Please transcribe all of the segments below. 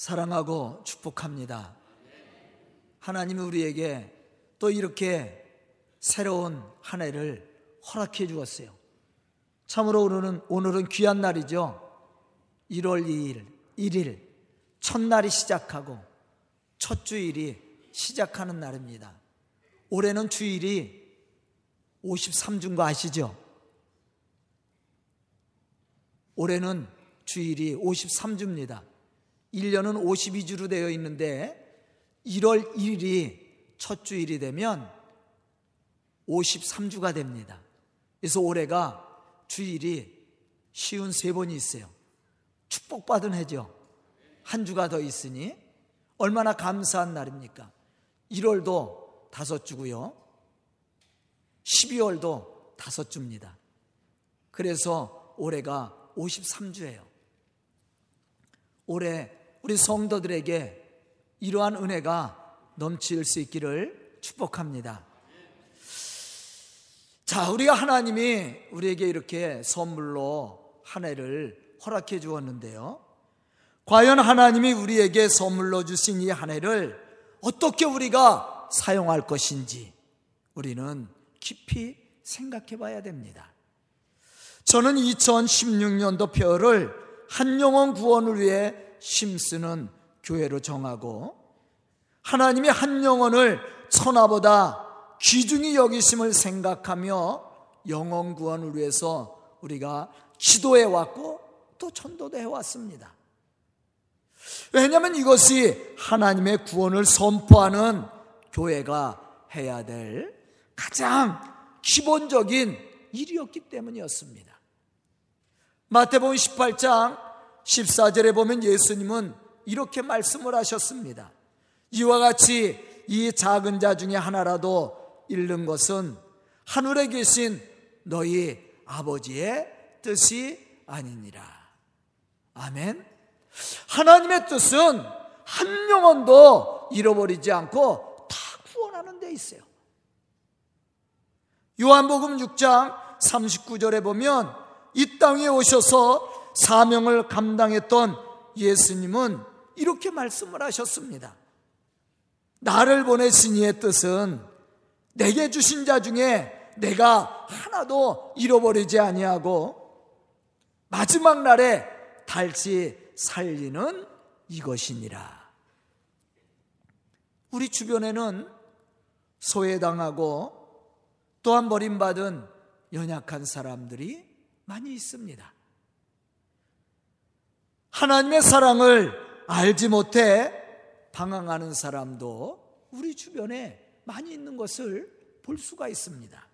사랑하고 축복합니다. 하나님이 우리에게 또 이렇게 새로운 한 해를 허락해 주었어요. 참으로 오늘은, 오늘은 귀한 날이죠. 1월 2일, 1일, 첫날이 시작하고 첫 주일이 시작하는 날입니다. 올해는 주일이 53주인 거 아시죠? 올해는 주일이 53주입니다. 1년은 52주로 되어 있는데 1월 1일이 첫 주일이 되면 53주가 됩니다. 그래서 올해가 주일이 쉬운 세 번이 있어요. 축복받은 해죠. 한 주가 더 있으니 얼마나 감사한 날입니까? 1월도 다섯 주고요. 12월도 다섯 주입니다. 그래서 올해가 53주예요. 올해 우리 성도들에게 이러한 은혜가 넘칠 수 있기를 축복합니다. 자, 우리가 하나님이 우리에게 이렇게 선물로 한 해를 허락해 주었는데요. 과연 하나님이 우리에게 선물로 주신 이 한 해를 어떻게 우리가 사용할 것인지 우리는 깊이 생각해 봐야 됩니다. 저는 2016년도 표를 한영원 구원을 위해 심쓰는 교회로 정하고 하나님이 한 영혼을 천하보다 귀중히 여기심을 생각하며 영혼 구원을 위해서 우리가 기도해 왔고 또 전도도 해 왔습니다. 왜냐하면 이것이 하나님의 구원을 선포하는 교회가 해야 될 가장 기본적인 일이었기 때문이었습니다. 마태복음 18장 14절에 보면 예수님은 이렇게 말씀을 하셨습니다. 이와 같이 이 작은 자 중에 하나라도 잃는 것은 하늘에 계신 너희 아버지의 뜻이 아니니라. 아멘. 하나님의 뜻은 한 영혼도 잃어버리지 않고 다 구원하는 데 있어요. 요한복음 6장 39절에 보면 이 땅에 오셔서 사명을 감당했던 예수님은 이렇게 말씀을 하셨습니다. 나를 보내신 이의 뜻은 내게 주신 자 중에 내가 하나도 잃어버리지 아니하고 마지막 날에 달시 살리는 이것이니라. 우리 주변에는 소외당하고 또한 버림받은 연약한 사람들이 많이 있습니다. 하나님의 사랑을 알지 못해 방황하는 사람도 우리 주변에 많이 있는 것을 볼 수가 있습니다.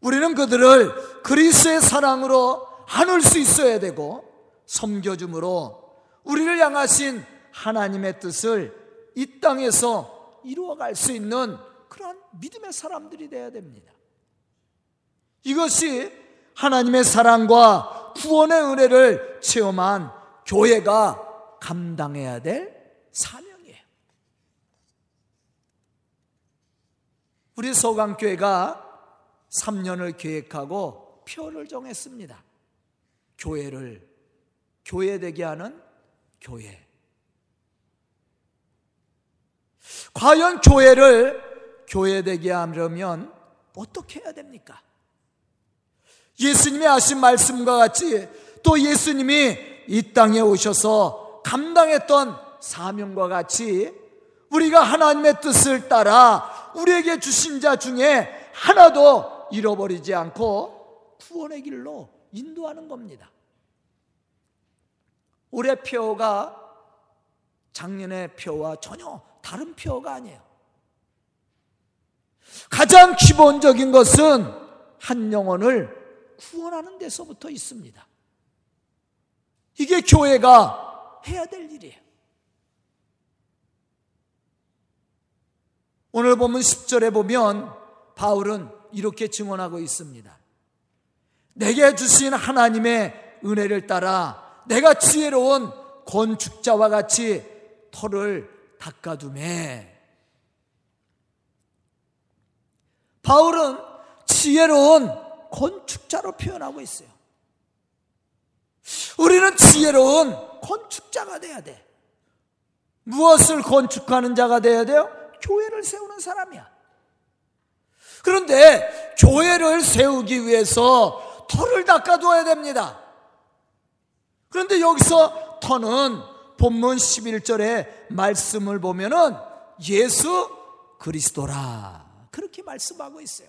우리는 그들을 그리스의 사랑으로 안을 수 있어야 되고 섬겨줌으로 우리를 향하신 하나님의 뜻을 이 땅에서 이루어갈 수 있는 그런 믿음의 사람들이 되어야 됩니다. 이것이 하나님의 사랑과 구원의 은혜를 체험한 교회가 감당해야 될 사명이에요. 우리 소강교회가 3년을 계획하고 표를 정했습니다. 교회를 교회되게 하는 교회. 과연 교회를 교회되게 하려면 어떻게 해야 됩니까? 예수님이 하신 말씀과 같이 또 예수님이 이 땅에 오셔서 감당했던 사명과 같이 우리가 하나님의 뜻을 따라 우리에게 주신 자 중에 하나도 잃어버리지 않고 구원의 길로 인도하는 겁니다. 올해 표가 작년의 표와 전혀 다른 표가 아니에요. 가장 기본적인 것은 한 영혼을 구원하는 데서부터 있습니다. 이게 교회가 해야 될 일이에요. 오늘 보면 10절에 보면 바울은 이렇게 증언하고 있습니다. 내게 주신 하나님의 은혜를 따라 내가 지혜로운 건축자와 같이 터를 닦아둠에 바울은 지혜로운 건축자로 표현하고 있어요. 우리는 지혜로운 건축자가 돼야 돼. 무엇을 건축하는 자가 되어야 돼요? 교회를 세우는 사람이야. 그런데 교회를 세우기 위해서 터를 닦아둬야 됩니다. 그런데 여기서 터는 본문 11절의 말씀을 보면은 예수 그리스도라. 그렇게 말씀하고 있어요.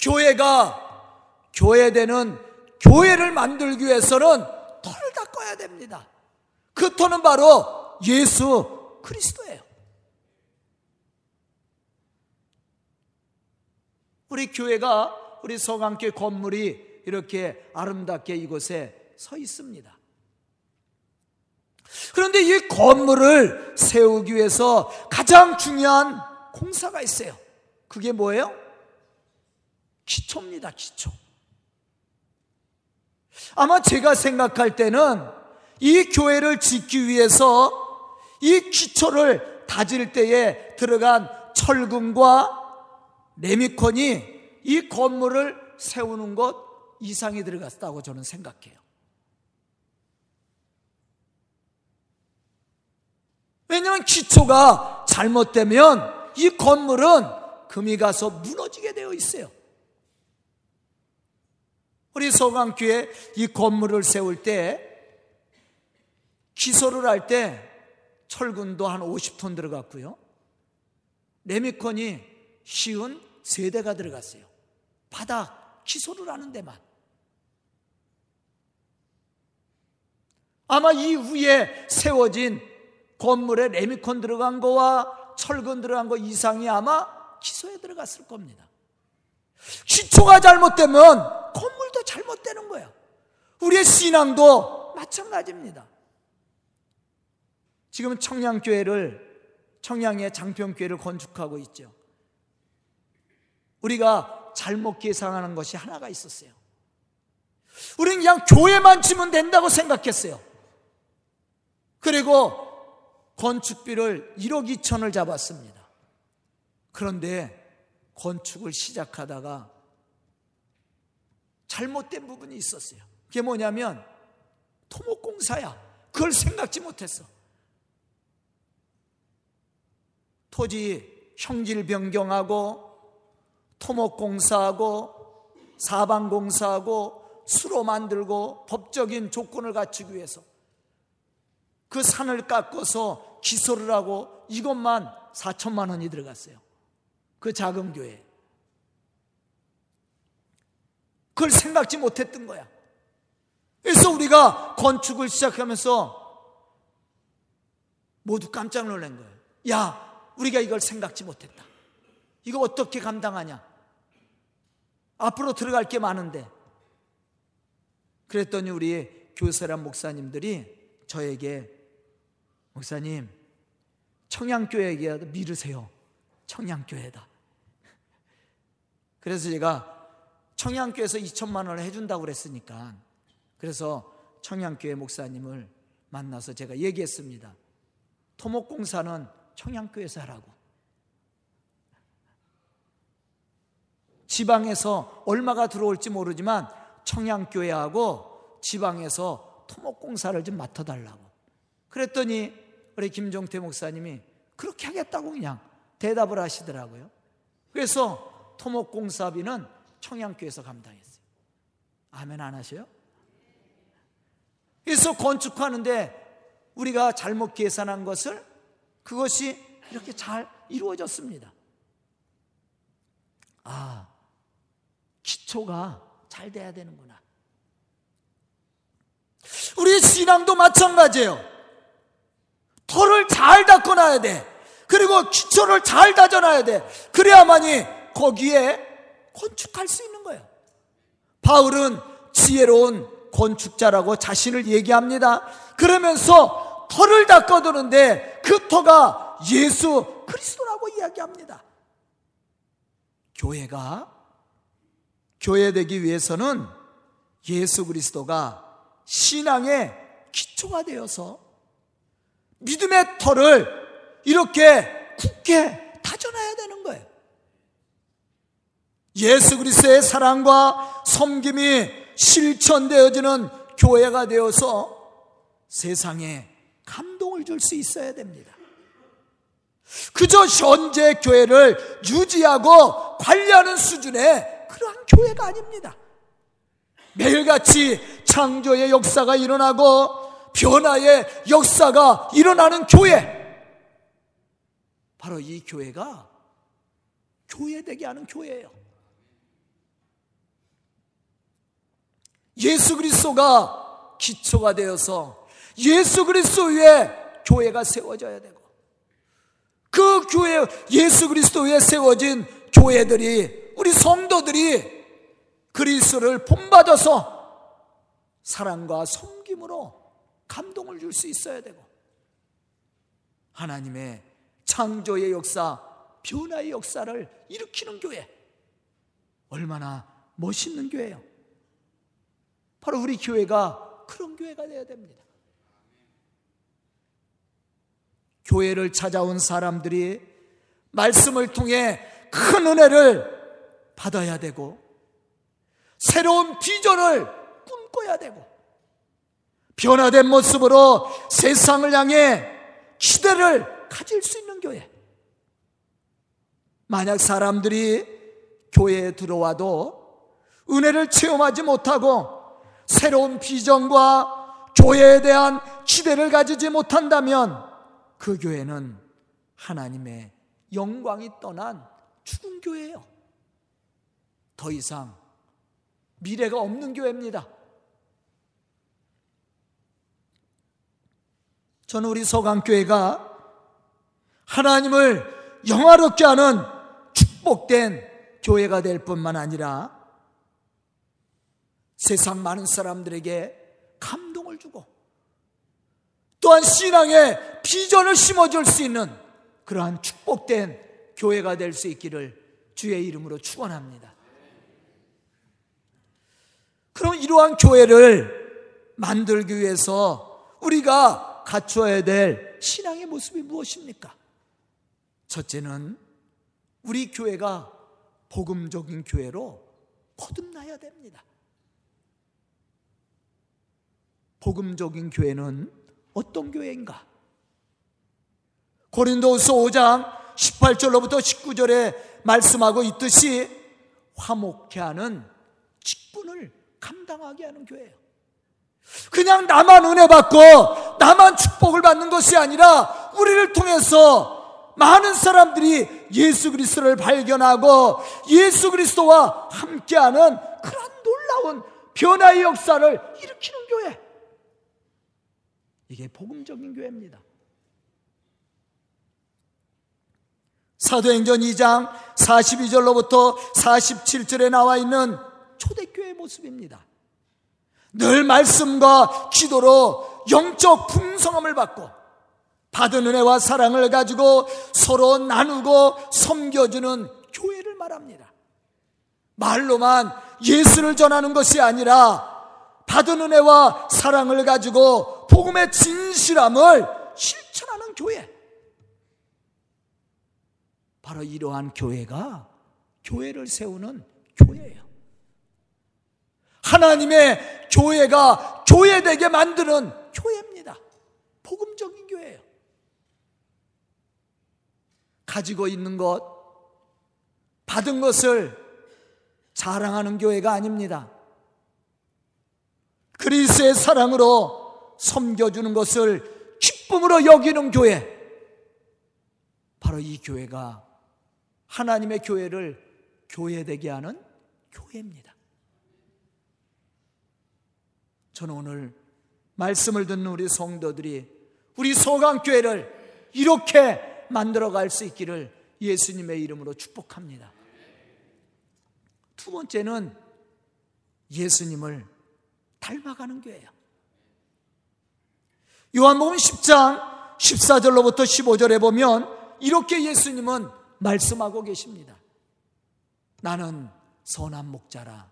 교회가 교회되는 교회를 만들기 위해서는 터를 닦아야 됩니다. 그 터는 바로 예수 그리스도예요. 우리 교회가 우리 서강교 건물이 이렇게 아름답게 이곳에 서 있습니다. 그런데 이 건물을 세우기 위해서 가장 중요한 공사가 있어요. 그게 뭐예요? 기초입니다, 기초. 아마 제가 생각할 때는 이 교회를 짓기 위해서 이 기초를 다질 때에 들어간 철근과 레미콘이 이 건물을 세우는 것 이상이 들어갔다고 저는 생각해요. 왜냐하면 기초가 잘못되면 이 건물은 금이 가서 무너지게 되어 있어요. 우리 서강교회 이 건물을 세울 때 기소를 할 때 철근도 한 50톤 들어갔고요. 레미콘이 쉬운 세대가 들어갔어요. 바닥 기소를 하는 데만. 아마 이 위에 세워진 건물에 레미콘 들어간 거와 철근 들어간 거 이상이 아마 기소에 들어갔을 겁니다. 기초가 잘못되면 건물도 잘못되는 거예요. 우리의 신앙도 마찬가지입니다. 지금 청량교회를 청량의 장평교회를 건축하고 있죠. 우리가 잘못 계산하는 것이 하나가 있었어요. 우리는 그냥 교회만 치면 된다고 생각했어요. 그리고 건축비를 1억 2천을 잡았습니다. 그런데 건축을 시작하다가 잘못된 부분이 있었어요. 그게 뭐냐면 토목공사야. 그걸 생각지 못했어. 토지 형질 변경하고 토목공사하고 사방공사하고 수로 만들고 법적인 조건을 갖추기 위해서 그 산을 깎아서 기소를 하고 이것만 4천만 원이 들어갔어요. 그 작은 교회. 그걸 생각지 못했던 거야. 그래서 우리가 건축을 시작하면서 모두 깜짝 놀란 거예요. 야, 우리가 이걸 생각지 못했다. 이거 어떻게 감당하냐? 앞으로 들어갈 게 많은데. 그랬더니 우리 교세란 목사님들이 저에게 목사님 청양교회에게라도 미르세요. 청양교회다. 그래서 제가 청양교회에서 2천만 원을 해준다고 그랬으니까 그래서 청양교회 목사님을 만나서 제가 얘기했습니다. 토목공사는 청양교회에서 하라고. 지방에서 얼마가 들어올지 모르지만 청양교회하고 지방에서 토목공사를 좀 맡아달라고. 그랬더니 우리 김종태 목사님이 그렇게 하겠다고 그냥 대답을 하시더라고요. 그래서 토목공사비는 청양교회에서 감당했어요. 아멘 안 하셔요? 그래서 건축하는데 우리가 잘못 계산한 것을 그것이 이렇게 잘 이루어졌습니다. 아, 기초가 잘 돼야 되는구나. 우리 신앙도 마찬가지예요. 털을 잘 닦아놔야 돼. 그리고 기초를 잘 다져놔야 돼. 그래야만이 거기에 건축할 수 있는 거예요. 바울은 지혜로운 건축자라고 자신을 얘기합니다. 그러면서 털을 닦아두는데 그 터가 예수 그리스도라고 이야기합니다. 교회가 교회되기 위해서는 예수 그리스도가 신앙의 기초가 되어서 믿음의 털을 이렇게 굳게 다져놔야 되는 거예요. 예수 그리스도의 사랑과 섬김이 실천되어지는 교회가 되어서 세상에 감동을 줄 수 있어야 됩니다. 그저 현재 교회를 유지하고 관리하는 수준의 그러한 교회가 아닙니다. 매일같이 창조의 역사가 일어나고 변화의 역사가 일어나는 교회. 바로 이 교회가 교회 되게 하는 교회예요. 예수 그리스도가 기초가 되어서 예수 그리스도 위에 교회가 세워져야 되고 그 교회 예수 그리스도 위에 세워진 교회들이 우리 성도들이 그리스도를 본받아서 사랑과 섬김으로 감동을 줄 수 있어야 되고 하나님의 창조의 역사, 변화의 역사를 일으키는 교회 얼마나 멋있는 교회예요. 바로 우리 교회가 그런 교회가 되어야 됩니다. 교회를 찾아온 사람들이 말씀을 통해 큰 은혜를 받아야 되고 새로운 비전을 꿈꿔야 되고 변화된 모습으로 세상을 향해 기대를 가질 수 있는 교회. 만약 사람들이 교회에 들어와도 은혜를 체험하지 못하고 새로운 비전과 교회에 대한 기대를 가지지 못한다면 그 교회는 하나님의 영광이 떠난 죽은 교회예요. 더 이상 미래가 없는 교회입니다. 저는 우리 서강교회가 하나님을 영화롭게 하는 축복된 교회가 될 뿐만 아니라 세상 많은 사람들에게 감동을 주고 또한 신앙의 비전을 심어줄 수 있는 그러한 축복된 교회가 될 수 있기를 주의 이름으로 축원합니다. 그럼 이러한 교회를 만들기 위해서 우리가 갖춰야 될 신앙의 모습이 무엇입니까? 첫째는 우리 교회가 복음적인 교회로 거듭나야 됩니다. 복음적인 교회는 어떤 교회인가? 고린도후서 5장 18절로부터 19절에 말씀하고 있듯이 화목해 하는 직분을 감당하게 하는 교회예요. 그냥 나만 은혜 받고 나만 축복을 받는 것이 아니라 우리를 통해서 많은 사람들이 예수 그리스도를 발견하고 예수 그리스도와 함께하는 그런 놀라운 변화의 역사를 일으키는 교회. 이게 복음적인 교회입니다. 사도행전 2장 42절로부터 47절에 나와 있는 초대교회의 모습입니다. 늘 말씀과 기도로 영적 풍성함을 받고 받은 은혜와 사랑을 가지고 서로 나누고 섬겨주는 교회를 말합니다. 말로만 예수를 전하는 것이 아니라 받은 은혜와 사랑을 가지고 복음의 진실함을 실천하는 교회. 바로 이러한 교회가 교회를 세우는 교회예요. 하나님의 교회가 교회되게 만드는 교회입니다. 복음적인 교회예요. 가지고 있는 것, 받은 것을 자랑하는 교회가 아닙니다. 그리스의 사랑으로 섬겨주는 것을 기쁨으로 여기는 교회. 바로 이 교회가 하나님의 교회를 교회되게 하는 교회입니다. 저는 오늘 말씀을 듣는 우리 성도들이 우리 소강교회를 이렇게 만들어 갈 수 있기를 예수님의 이름으로 축복합니다. 두 번째는 예수님을 닮아가는 교회예요. 요한복음 10장 14절로부터 15절에 보면 이렇게 예수님은 말씀하고 계십니다. 나는 선한 목자라.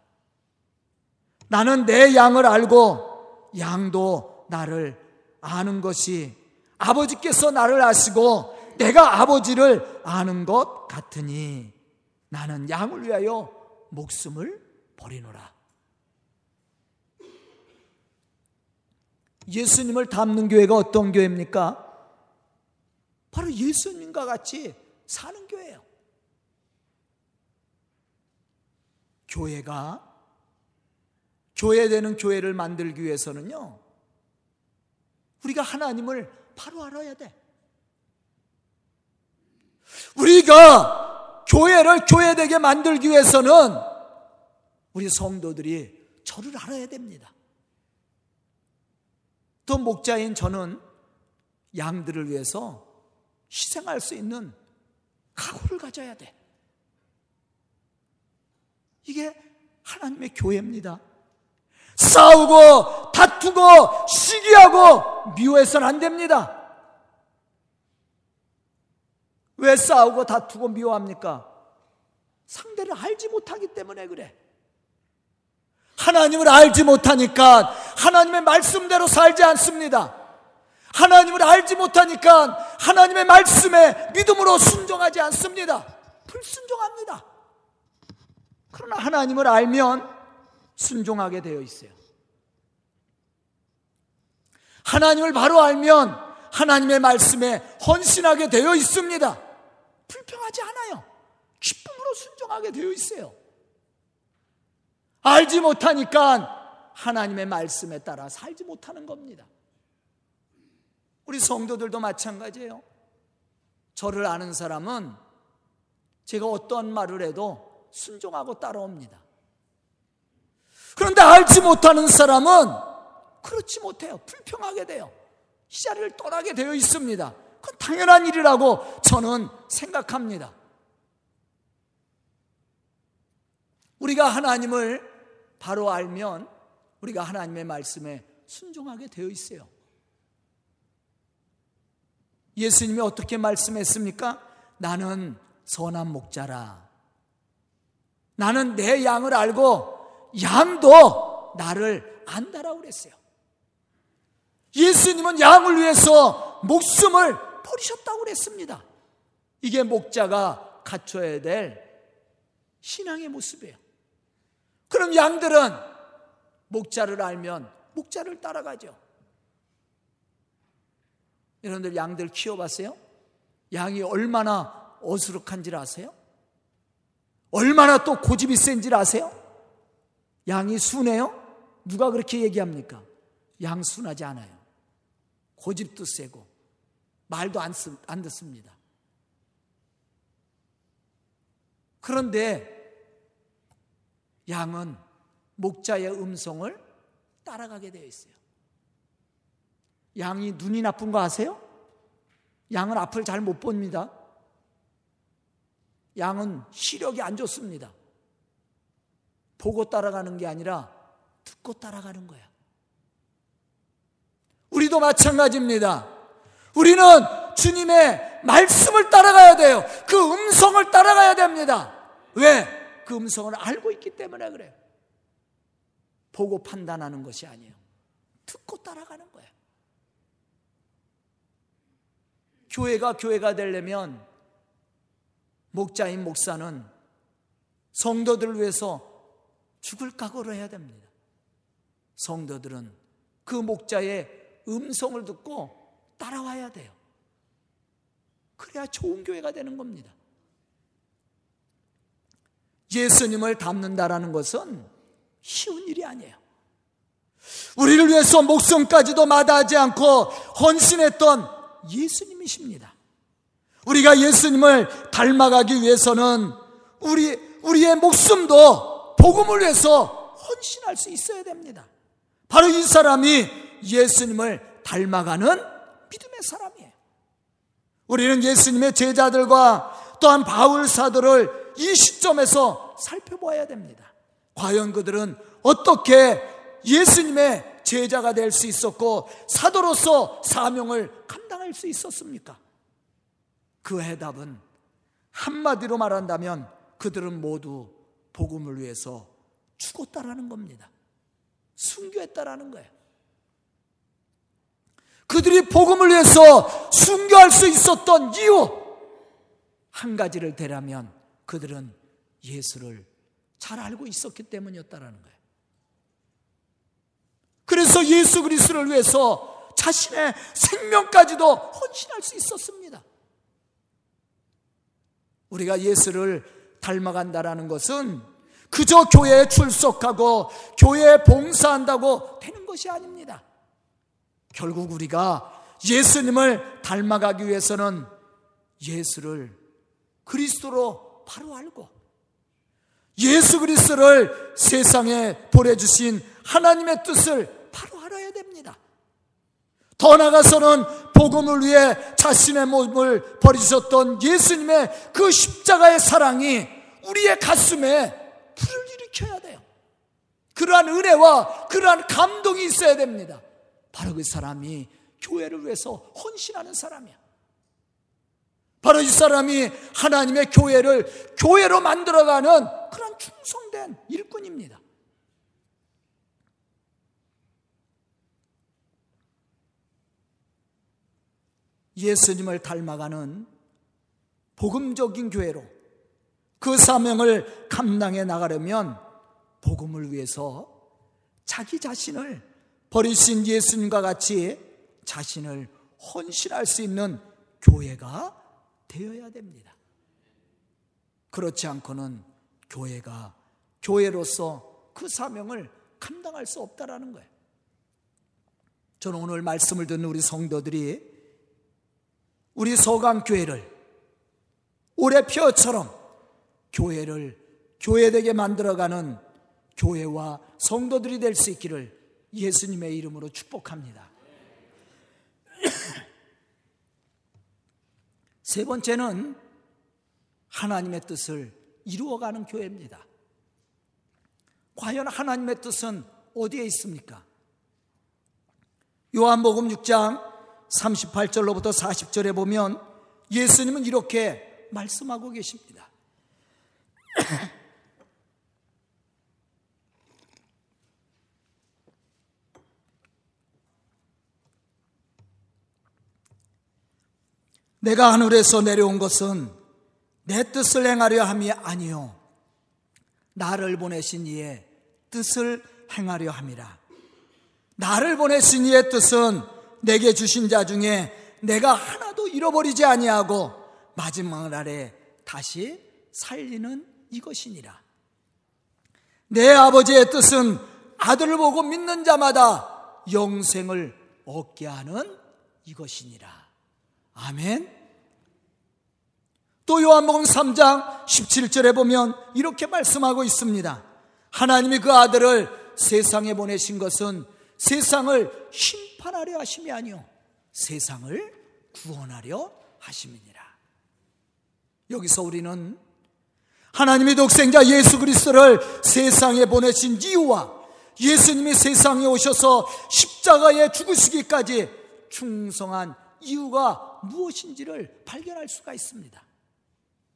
나는 내 양을 알고 양도 나를 아는 것이 아버지께서 나를 아시고 내가 아버지를 아는 것 같으니 나는 양을 위하여 목숨을 버리노라. 예수님을 닮는 교회가 어떤 교회입니까? 바로 예수님과 같이 사는 교회예요. 교회가 교회되는 교회를 만들기 위해서는요. 우리가 하나님을 바로 알아야 돼. 우리가 교회를 교회되게 만들기 위해서는 우리 성도들이 저를 알아야 됩니다. 또 목자인 저는 양들을 위해서 희생할 수 있는 각오를 가져야 돼. 이게 하나님의 교회입니다. 싸우고 다투고 시기하고 미워해서는 안 됩니다. 왜 싸우고 다투고 미워합니까? 상대를 알지 못하기 때문에 그래. 하나님을 알지 못하니까 하나님의 말씀대로 살지 않습니다. 하나님을 알지 못하니까 하나님의 말씀에 믿음으로 순종하지 않습니다. 불순종합니다. 그러나 하나님을 알면 순종하게 되어 있어요. 하나님을 바로 알면 하나님의 말씀에 헌신하게 되어 있습니다. 불평하지 않아요. 기쁨으로 순종하게 되어 있어요. 알지 못하니까 하나님의 말씀에 따라 살지 못하는 겁니다. 우리 성도들도 마찬가지예요. 저를 아는 사람은 제가 어떠한 말을 해도 순종하고 따라옵니다. 그런데 알지 못하는 사람은 그렇지 못해요. 불평하게 돼요. 이 자리를 떠나게 되어 있습니다. 그건 당연한 일이라고 저는 생각합니다. 우리가 하나님을 바로 알면 우리가 하나님의 말씀에 순종하게 되어 있어요. 예수님이 어떻게 말씀했습니까? 나는 선한 목자라. 나는 내 양을 알고 양도 나를 안다라고 그랬어요. 예수님은 양을 위해서 목숨을 버리셨다고 그랬습니다. 이게 목자가 갖춰야 될 신앙의 모습이에요. 그럼 양들은 목자를 알면 목자를 따라가죠. 여러분들 양들 키워봤어요? 양이 얼마나 어수룩한지를 아세요? 얼마나 또 고집이 센지를 아세요? 양이 순해요? 누가 그렇게 얘기합니까? 양 순하지 않아요. 고집도 세고 말도 안, 쓰, 안 듣습니다. 그런데 양은 목자의 음성을 따라가게 되어 있어요. 양이 눈이 나쁜 거 아세요? 양은 앞을 잘 못 봅니다. 양은 시력이 안 좋습니다. 보고 따라가는 게 아니라 듣고 따라가는 거야. 우리도 마찬가지입니다. 우리는 주님의 말씀을 따라가야 돼요. 그 음성을 따라가야 됩니다. 왜? 그 음성을 알고 있기 때문에 그래요. 보고 판단하는 것이 아니에요. 듣고 따라가는 거예요. 교회가 교회가 되려면 목자인 목사는 성도들을 위해서 죽을 각오를 해야 됩니다. 성도들은 그 목자의 음성을 듣고 따라와야 돼요. 그래야 좋은 교회가 되는 겁니다. 예수님을 닮는다라는 것은 쉬운 일이 아니에요. 우리를 위해서 목숨까지도 마다하지 않고 헌신했던 예수님이십니다. 우리가 예수님을 닮아가기 위해서는 우리, 우리의 목숨도 복음을 위해서 헌신할 수 있어야 됩니다. 바로 이 사람이 예수님을 닮아가는 믿음의 사람이에요. 우리는 예수님의 제자들과 또한 바울 사도를 이 시점에서 살펴보아야 됩니다. 과연 그들은 어떻게 예수님의 제자가 될 수 있었고 사도로서 사명을 감당할 수 있었습니까? 그 해답은 한마디로 말한다면 그들은 모두 복음을 위해서 죽었다라는 겁니다. 순교했다라는 거예요. 그들이 복음을 위해서 순교할 수 있었던 이유 한 가지를 대라면 그들은 예수를 잘 알고 있었기 때문이었다라는 거예요. 그래서 예수 그리스도를 위해서 자신의 생명까지도 헌신할 수 있었습니다. 우리가 예수를 닮아간다라는 것은 그저 교회에 출석하고 교회에 봉사한다고 되는 것이 아닙니다. 결국 우리가 예수님을 닮아가기 위해서는 예수를 그리스도로 바로 알고 예수 그리스도를 세상에 보내주신 하나님의 뜻을 바로 알아야 됩니다. 더 나아가서는 복음을 위해 자신의 몸을 버리셨던 예수님의 그 십자가의 사랑이 우리의 가슴에 불을 일으켜야 돼요. 그러한 은혜와 그러한 감동이 있어야 됩니다. 바로 그 사람이 교회를 위해서 헌신하는 사람이야. 바로 이 사람이 하나님의 교회를 교회로 만들어가는 그런 충성된 일꾼입니다. 예수님을 닮아가는 복음적인 교회로 그 사명을 감당해 나가려면 복음을 위해서 자기 자신을 버리신 예수님과 같이 자신을 헌신할 수 있는 교회가 되어야 됩니다. 그렇지 않고는 교회가 교회로서 그 사명을 감당할 수 없다라는 거예요. 저는 오늘 말씀을 듣는 우리 성도들이 우리 서강교회를 올해 표처럼 교회를 교회되게 만들어가는 교회와 성도들이 될 수 있기를 예수님의 이름으로 축복합니다. 세 번째는 하나님의 뜻을 이루어가는 교회입니다. 과연 하나님의 뜻은 어디에 있습니까? 요한복음 6장 38절로부터 40절에 보면 예수님은 이렇게 말씀하고 계십니다. 내가 하늘에서 내려온 것은 내 뜻을 행하려 함이 아니요 나를 보내신 이의 뜻을 행하려 함이라. 나를 보내신 이의 뜻은 내게 주신 자 중에 내가 하나도 잃어버리지 아니하고 마지막 날에 다시 살리는 이것이니라. 내 아버지의 뜻은 아들을 보고 믿는 자마다 영생을 얻게 하는 이것이니라. 아멘. 또 요한복음 3장 17절에 보면 이렇게 말씀하고 있습니다. 하나님이 그 아들을 세상에 보내신 것은 세상을 심판하려 하심이 아니요 세상을 구원하려 하심이니라. 여기서 우리는 하나님의 독생자 예수 그리스도를 세상에 보내신 이유와 예수님이 세상에 오셔서 십자가에 죽으시기까지 충성한 이유가 무엇인지를 발견할 수가 있습니다.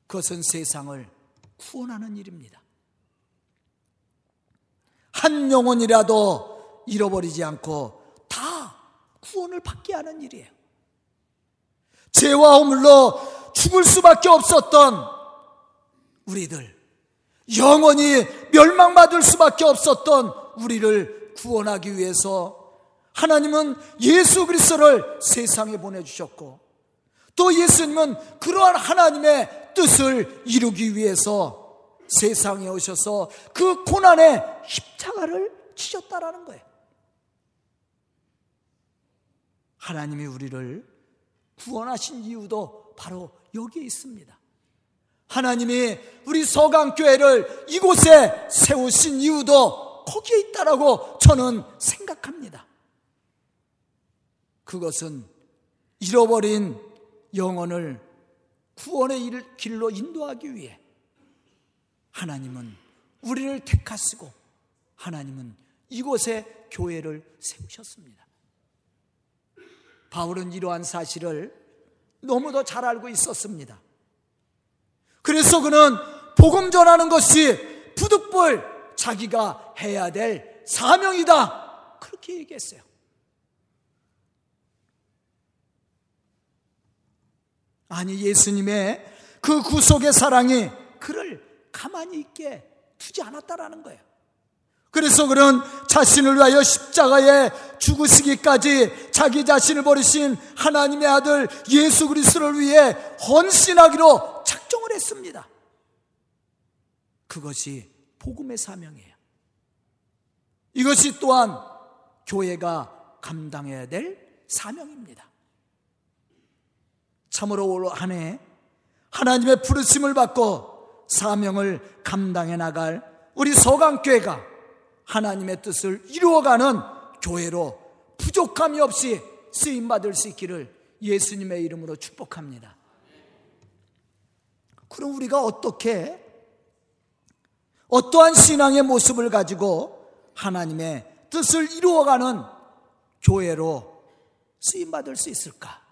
그것은 세상을 구원하는 일입니다. 한 영혼이라도 잃어버리지 않고 다 구원을 받게 하는 일이에요. 죄와 허물로 죽을 수밖에 없었던 우리들, 영원히 멸망받을 수밖에 없었던 우리를 구원하기 위해서 하나님은 예수 그리스도를 세상에 보내주셨고 또 예수님은 그러한 하나님의 뜻을 이루기 위해서 세상에 오셔서 그 고난의 십자가를 치셨다라는 거예요. 하나님이 우리를 구원하신 이유도 바로 여기에 있습니다. 하나님이 우리 서강교회를 이곳에 세우신 이유도 거기에 있다라고 저는 생각합니다. 그것은 잃어버린 영혼을 구원의 길로 인도하기 위해 하나님은 우리를 택하시고 하나님은 이곳에 교회를 세우셨습니다. 바울은 이러한 사실을 너무도 잘 알고 있었습니다. 그래서 그는 복음 전하는 것이 부득불 자기가 해야 될 사명이다. 그렇게 얘기했어요. 아니, 예수님의 그 구속의 사랑이 그를 가만히 있게 두지 않았다라는 거예요. 그래서 그런 자신을 위하여 십자가에 죽으시기까지 자기 자신을 버리신 하나님의 아들 예수 그리스도를 위해 헌신하기로 작정을 했습니다. 그것이 복음의 사명이에요. 이것이 또한 교회가 감당해야 될 사명입니다. 참으로 올 한 해 하나님의 부르심을 받고 사명을 감당해 나갈 우리 서강교회가 하나님의 뜻을 이루어가는 교회로 부족함이 없이 쓰임 받을 수 있기를 예수님의 이름으로 축복합니다. 그럼 우리가 어떻게 어떠한 신앙의 모습을 가지고 하나님의 뜻을 이루어가는 교회로 쓰임 받을 수 있을까?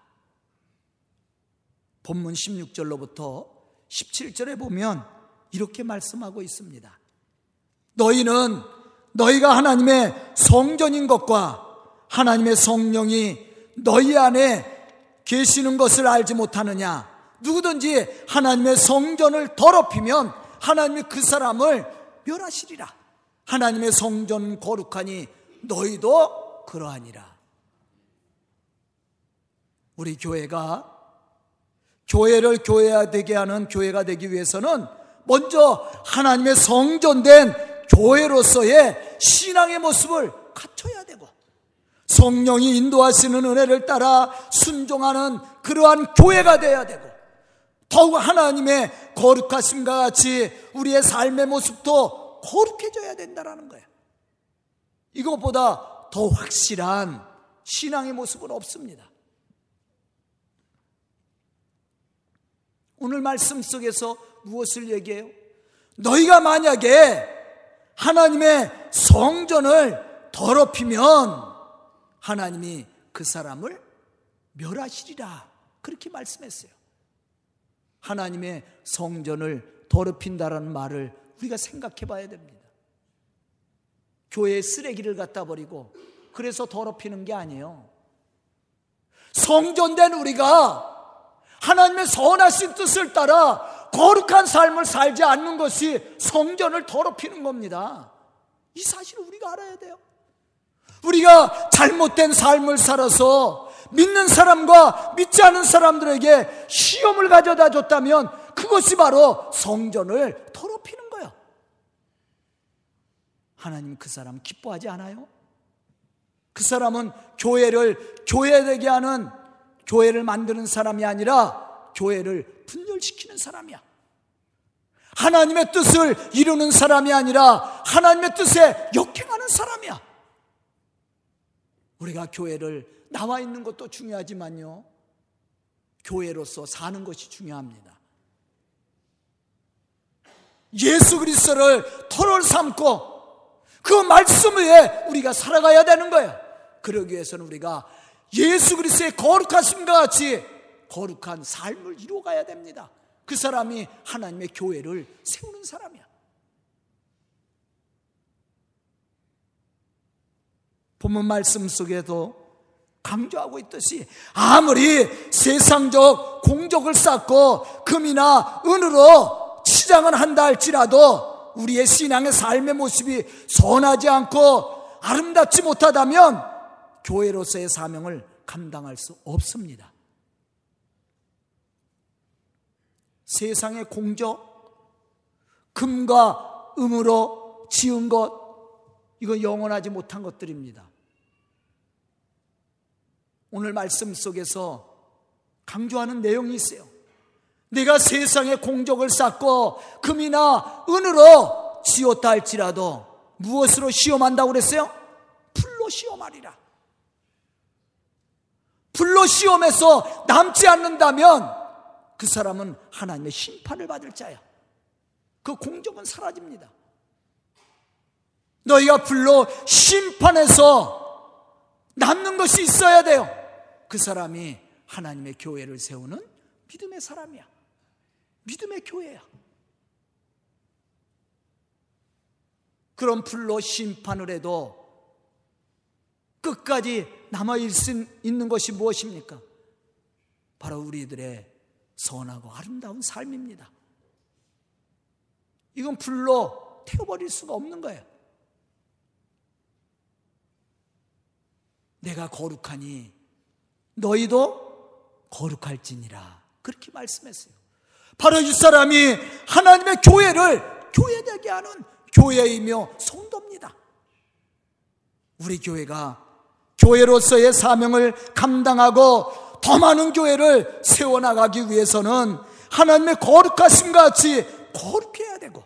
본문 16절로부터 17절에 보면 이렇게 말씀하고 있습니다. 너희는 너희가 하나님의 성전인 것과 하나님의 성령이 너희 안에 계시는 것을 알지 못하느냐? 누구든지 하나님의 성전을 더럽히면 하나님이 그 사람을 멸하시리라. 하나님의 성전 거룩하니 너희도 그러하니라. 우리 교회가 교회를 교회가 되게 하는 교회가 되기 위해서는 먼저 하나님의 성전된 교회로서의 신앙의 모습을 갖춰야 되고 성령이 인도하시는 은혜를 따라 순종하는 그러한 교회가 되어야 되고 더욱 하나님의 거룩하심과 같이 우리의 삶의 모습도 거룩해져야 된다는 거예요. 이것보다 더 확실한 신앙의 모습은 없습니다. 오늘 말씀 속에서 무엇을 얘기해요? 너희가 만약에 하나님의 성전을 더럽히면 하나님이 그 사람을 멸하시리라. 그렇게 말씀했어요. 하나님의 성전을 더럽힌다라는 말을 우리가 생각해 봐야 됩니다. 교회에 쓰레기를 갖다 버리고 그래서 더럽히는 게 아니에요. 성전된 우리가 하나님의 선하신 뜻을 따라 거룩한 삶을 살지 않는 것이 성전을 더럽히는 겁니다. 이 사실을 우리가 알아야 돼요. 우리가 잘못된 삶을 살아서 믿는 사람과 믿지 않은 사람들에게 시험을 가져다 줬다면 그것이 바로 성전을 더럽히는 거예요. 하나님 그 사람 기뻐하지 않아요? 그 사람은 교회를 교회되게 하는 교회를 만드는 사람이 아니라 교회를 분열시키는 사람이야. 하나님의 뜻을 이루는 사람이 아니라 하나님의 뜻에 역행하는 사람이야. 우리가 교회를 나와 있는 것도 중요하지만요. 교회로서 사는 것이 중요합니다. 예수 그리스도를 터를 삼고 그 말씀 위에 우리가 살아가야 되는 거예요. 그러기 위해서는 우리가 예수 그리스도의 거룩하심과 같이 거룩한 삶을 이루어가야 됩니다. 그 사람이 하나님의 교회를 세우는 사람이야. 본문 말씀 속에도 강조하고 있듯이 아무리 세상적 공적을 쌓고 금이나 은으로 치장을 한다 할지라도 우리의 신앙의 삶의 모습이 선하지 않고 아름답지 못하다면 교회로서의 사명을 감당할 수 없습니다. 세상의 공적, 금과 음으로 지은 것, 이거 영원하지 못한 것들입니다. 오늘 말씀 속에서 강조하는 내용이 있어요. 내가 세상의 공적을 쌓고 금이나 은으로 지었다 할지라도 무엇으로 시험한다고 그랬어요? 풀로 시험하리라. 불로 시험해서 남지 않는다면 그 사람은 하나님의 심판을 받을 자야. 그 공적은 사라집니다. 너희가 불로 심판해서 남는 것이 있어야 돼요. 그 사람이 하나님의 교회를 세우는 믿음의 사람이야. 믿음의 교회야. 그런 불로 심판을 해도 끝까지 남아 있는 것이 무엇입니까? 바로 우리들의 선하고 아름다운 삶입니다. 이건 불로 태워버릴 수가 없는 거예요. 내가 거룩하니 너희도 거룩할지니라. 그렇게 말씀했어요. 바로 이 사람이 하나님의 교회를 교회되게 하는 교회이며 성도입니다. 우리 교회가 교회로서의 사명을 감당하고 더 많은 교회를 세워나가기 위해서는 하나님의 거룩하심과 같이 거룩해야 되고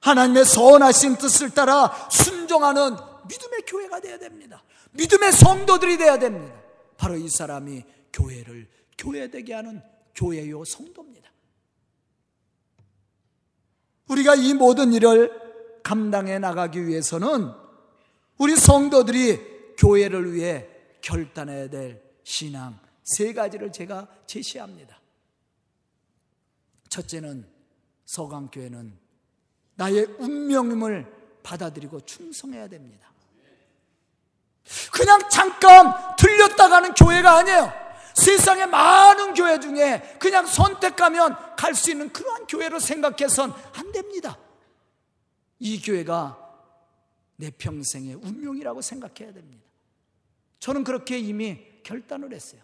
하나님의 선하신 뜻을 따라 순종하는 믿음의 교회가 되어야 됩니다. 믿음의 성도들이 되어야 됩니다. 바로 이 사람이 교회를 교회되게 하는 교회요 성도입니다. 우리가 이 모든 일을 감당해 나가기 위해서는 우리 성도들이 교회를 위해 결단해야 될 신앙 세 가지를 제가 제시합니다. 첫째는 서강교회는 나의 운명임을 받아들이고 충성해야 됩니다. 그냥 잠깐 들렸다 가는 교회가 아니에요. 세상의 많은 교회 중에 그냥 선택하면 갈 수 있는 그러한 교회로 생각해선 안 됩니다. 이 교회가 내 평생의 운명이라고 생각해야 됩니다. 저는 그렇게 이미 결단을 했어요.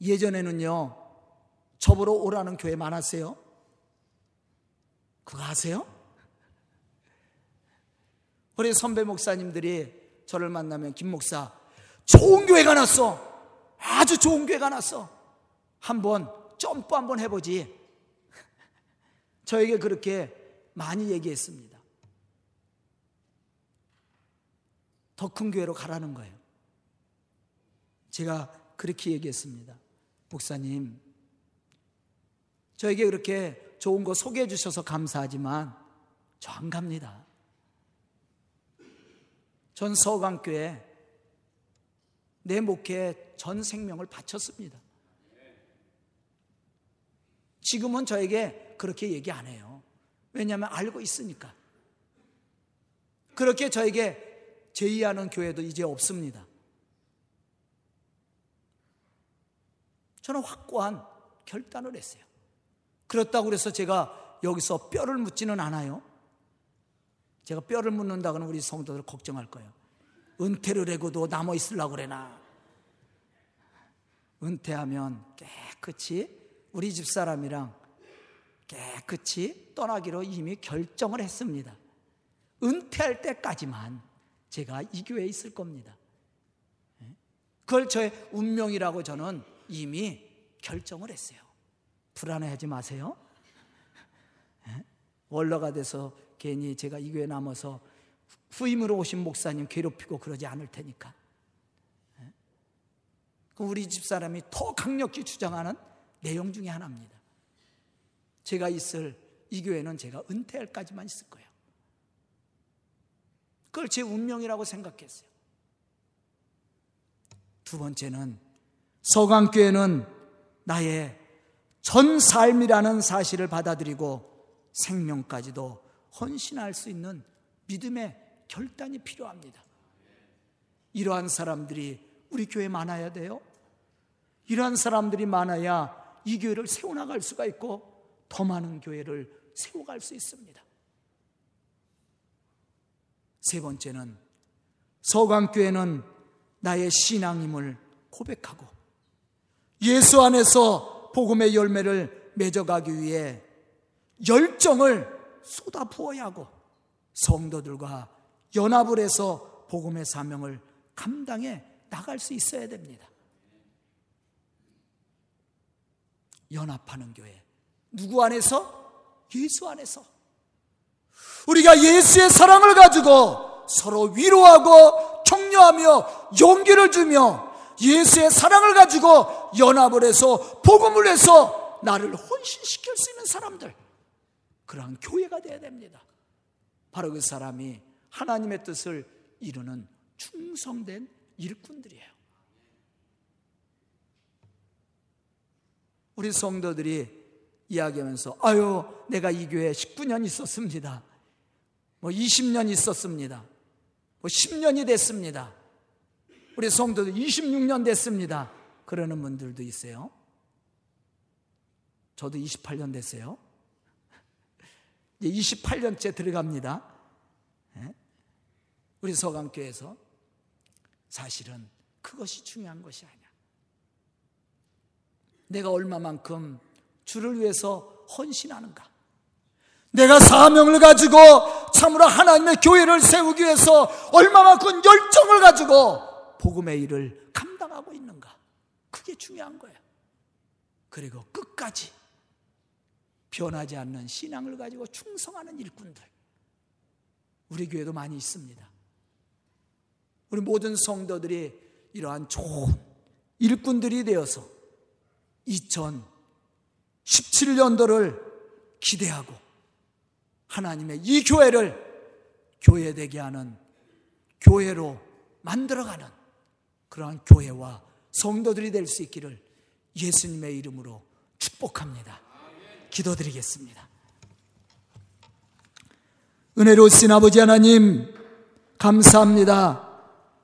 예전에는요, 저보러 오라는 교회 많았어요. 그거 아세요? 우리 선배 목사님들이 저를 만나면 김 목사 좋은 교회가 났어. 아주 좋은 교회가 났어. 한번 점프 한번 해보지. 저에게 그렇게 많이 얘기했습니다. 더 큰 교회로 가라는 거예요. 제가 그렇게 얘기했습니다. 목사님, 저에게 그렇게 좋은 거 소개해 주셔서 감사하지만 저 안 갑니다. 전 서강교회 내 목회에 전 생명을 바쳤습니다. 지금은 저에게 그렇게 얘기 안 해요. 왜냐하면 알고 있으니까. 그렇게 저에게 제의하는 교회도 이제 없습니다. 저는 확고한 결단을 했어요. 그렇다고 해서 제가 여기서 뼈를 묻지는 않아요. 제가 뼈를 묻는다 그러면 우리 성도들 걱정할 거예요. 은퇴를 해고도 남아 있으려고 그래나. 은퇴하면 깨끗이 우리 집 사람이랑 깨끗이 떠나기로 이미 결정을 했습니다. 은퇴할 때까지만 제가 이 교회에 있을 겁니다. 예? 그걸 저의 운명이라고 저는 이미 결정을 했어요. 불안해하지 마세요. 예? 원로가 돼서 괜히 제가 이 교회 남아서 후임으로 오신 목사님 괴롭히고 그러지 않을 테니까. 예? 우리 집사람이 더 강력히 주장하는 내용 중에 하나입니다. 제가 있을 이 교회는 제가 은퇴할까지만 있을 거예요. 그걸 제 운명이라고 생각했어요. 두 번째는 서강교회는 나의 전 삶이라는 사실을 받아들이고 생명까지도 헌신할 수 있는 믿음의 결단이 필요합니다. 이러한 사람들이 우리 교회에 많아야 돼요. 이러한 사람들이 많아야 이 교회를 세워나갈 수가 있고 더 많은 교회를 세워갈 수 있습니다. 세 번째는 서강교회는 나의 신앙임을 고백하고 예수 안에서 복음의 열매를 맺어가기 위해 열정을 쏟아 부어야 하고 성도들과 연합을 해서 복음의 사명을 감당해 나갈 수 있어야 됩니다. 연합하는 교회. 누구 안에서? 예수 안에서. 우리가 예수의 사랑을 가지고 서로 위로하고 격려하며 용기를 주며 예수의 사랑을 가지고 연합을 해서 복음을 해서 나를 혼신시킬 수 있는 사람들. 그러한 교회가 되어야 됩니다. 바로 그 사람이 하나님의 뜻을 이루는 충성된 일꾼들이에요. 우리 성도들이 이야기하면서 아유 내가 이 교회에 19년 있었습니다. 뭐 20년 있었습니다. 뭐 10년이 됐습니다. 우리 성도들 26년 됐습니다. 그러는 분들도 있어요. 저도 28년 됐어요. 이제 28년째 들어갑니다. 예? 우리 서강교에서 사실은 그것이 중요한 것이 아니야. 내가 얼마만큼 주를 위해서 헌신하는가? 내가 사명을 가지고 참으로 하나님의 교회를 세우기 위해서 얼마만큼 열정을 가지고 복음의 일을 감당하고 있는가? 그게 중요한 거예요. 그리고 끝까지 변하지 않는 신앙을 가지고 충성하는 일꾼들. 우리 교회도 많이 있습니다. 우리 모든 성도들이 이러한 좋은 일꾼들이 되어서 2017년도를 기대하고 하나님의 이 교회를 교회되게 하는 교회로 만들어가는 그러한 교회와 성도들이 될 수 있기를 예수님의 이름으로 축복합니다. 기도드리겠습니다. 은혜로우신 아버지 하나님, 감사합니다.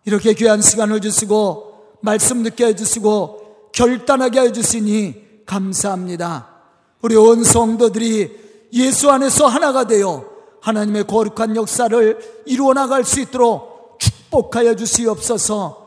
이렇게 귀한 시간을 주시고, 말씀 듣게 해주시고, 결단하게 해주시니 감사합니다. 우리 온 성도들이 예수 안에서 하나가 되어 하나님의 거룩한 역사를 이루어 나갈 수 있도록 축복하여 주시옵소서.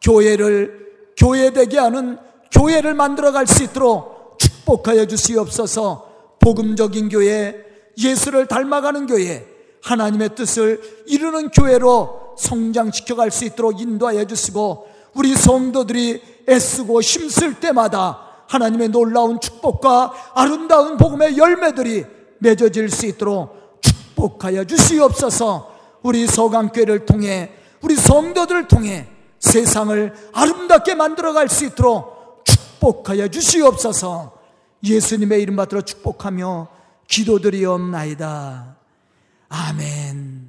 교회를 교회되게 하는 교회를 만들어 갈 수 있도록 축복하여 주시옵소서. 복음적인 교회, 예수를 닮아가는 교회, 하나님의 뜻을 이루는 교회로 성장시켜 갈 수 있도록 인도하여 주시고 우리 성도들이 애쓰고 힘쓸 때마다 하나님의 놀라운 축복과 아름다운 복음의 열매들이 맺어질 수 있도록 축복하여 주시옵소서 우리 서강교회를 통해 우리 성도들을 통해 세상을 아름답게 만들어 갈 수 있도록 축복하여 주시옵소서 예수님의 이름 받들어 축복하며 기도드리옵나이다. 아멘.